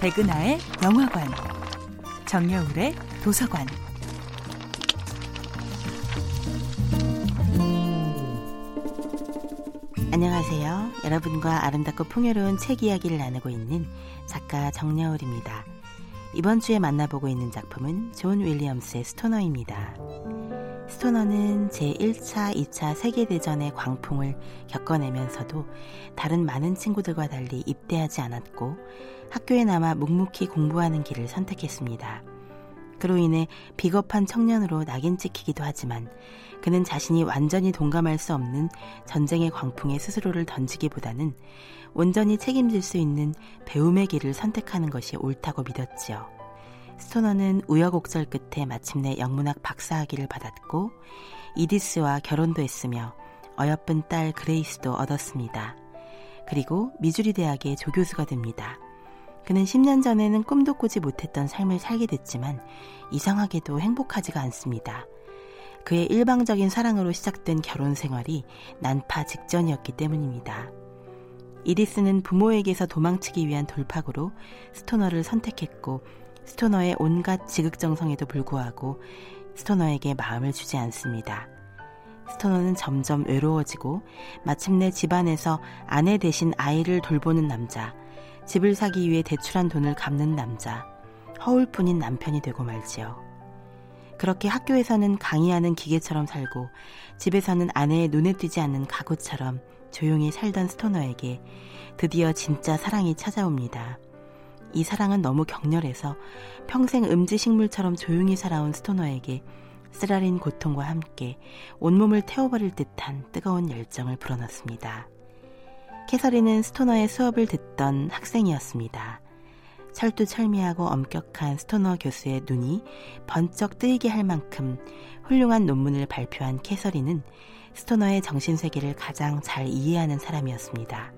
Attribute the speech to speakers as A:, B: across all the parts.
A: 백은하의 영화관, 정여울의 도서관.
B: 안녕하세요. 여러분과 아름답고 풍요로운 책 이야기를 나누고 있는 작가 정여울입니다. 이번 주에 만나보고 있는 작품은 존 윌리엄스의 스토너입니다. 스토너는 제1차, 2차 세계대전의 광풍을 겪어내면서도 다른 많은 친구들과 달리 입대하지 않았고 학교에 남아 묵묵히 공부하는 길을 선택했습니다. 그로 인해 비겁한 청년으로 낙인 찍히기도 하지만 그는 자신이 완전히 동감할 수 없는 전쟁의 광풍에 스스로를 던지기보다는 온전히 책임질 수 있는 배움의 길을 선택하는 것이 옳다고 믿었지요. 스토너는 우여곡절 끝에 마침내 영문학 박사학위를 받았고 이디스와 결혼도 했으며 어여쁜 딸 그레이스도 얻었습니다. 그리고 미주리 대학의 조교수가 됩니다. 그는 10년 전에는 꿈도 꾸지 못했던 삶을 살게 됐지만 이상하게도 행복하지가 않습니다. 그의 일방적인 사랑으로 시작된 결혼 생활이 난파 직전이었기 때문입니다. 이디스는 부모에게서 도망치기 위한 돌파구로 스토너를 선택했고 스토너의 온갖 지극정성에도 불구하고 스토너에게 마음을 주지 않습니다. 스토너는 점점 외로워지고 마침내 집안에서 아내 대신 아이를 돌보는 남자, 집을 사기 위해 대출한 돈을 갚는 남자, 허울뿐인 남편이 되고 말지요. 그렇게 학교에서는 강의하는 기계처럼 살고 집에서는 아내의 눈에 띄지 않는 가구처럼 조용히 살던 스토너에게 드디어 진짜 사랑이 찾아옵니다. 이 사랑은 너무 격렬해서 평생 음지식물처럼 조용히 살아온 스토너에게 쓰라린 고통과 함께 온몸을 태워버릴 듯한 뜨거운 열정을 불어넣습니다. 캐서린은 스토너의 수업을 듣던 학생이었습니다. 철두철미하고 엄격한 스토너 교수의 눈이 번쩍 뜨이게 할 만큼 훌륭한 논문을 발표한 캐서린은 스토너의 정신세계를 가장 잘 이해하는 사람이었습니다.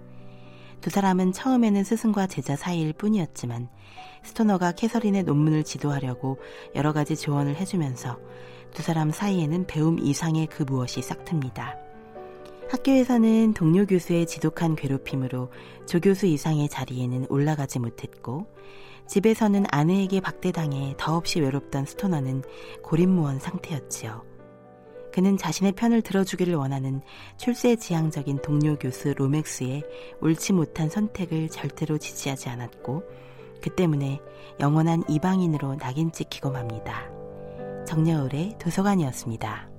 B: 두 사람은 처음에는 스승과 제자 사이일 뿐이었지만 스토너가 캐서린의 논문을 지도하려고 여러 가지 조언을 해주면서 두 사람 사이에는 배움 이상의 그 무엇이 싹틉니다. 학교에서는 동료 교수의 지독한 괴롭힘으로 조교수 이상의 자리에는 올라가지 못했고 집에서는 아내에게 박대당해 더없이 외롭던 스토너는 고립무원 상태였지요. 그는 자신의 편을 들어주기를 원하는 출세 지향적인 동료 교수 로맥스의 옳지 못한 선택을 절대로 지지하지 않았고 그 때문에 영원한 이방인으로 낙인 찍히고 맙니다. 정여울의 도서관이었습니다.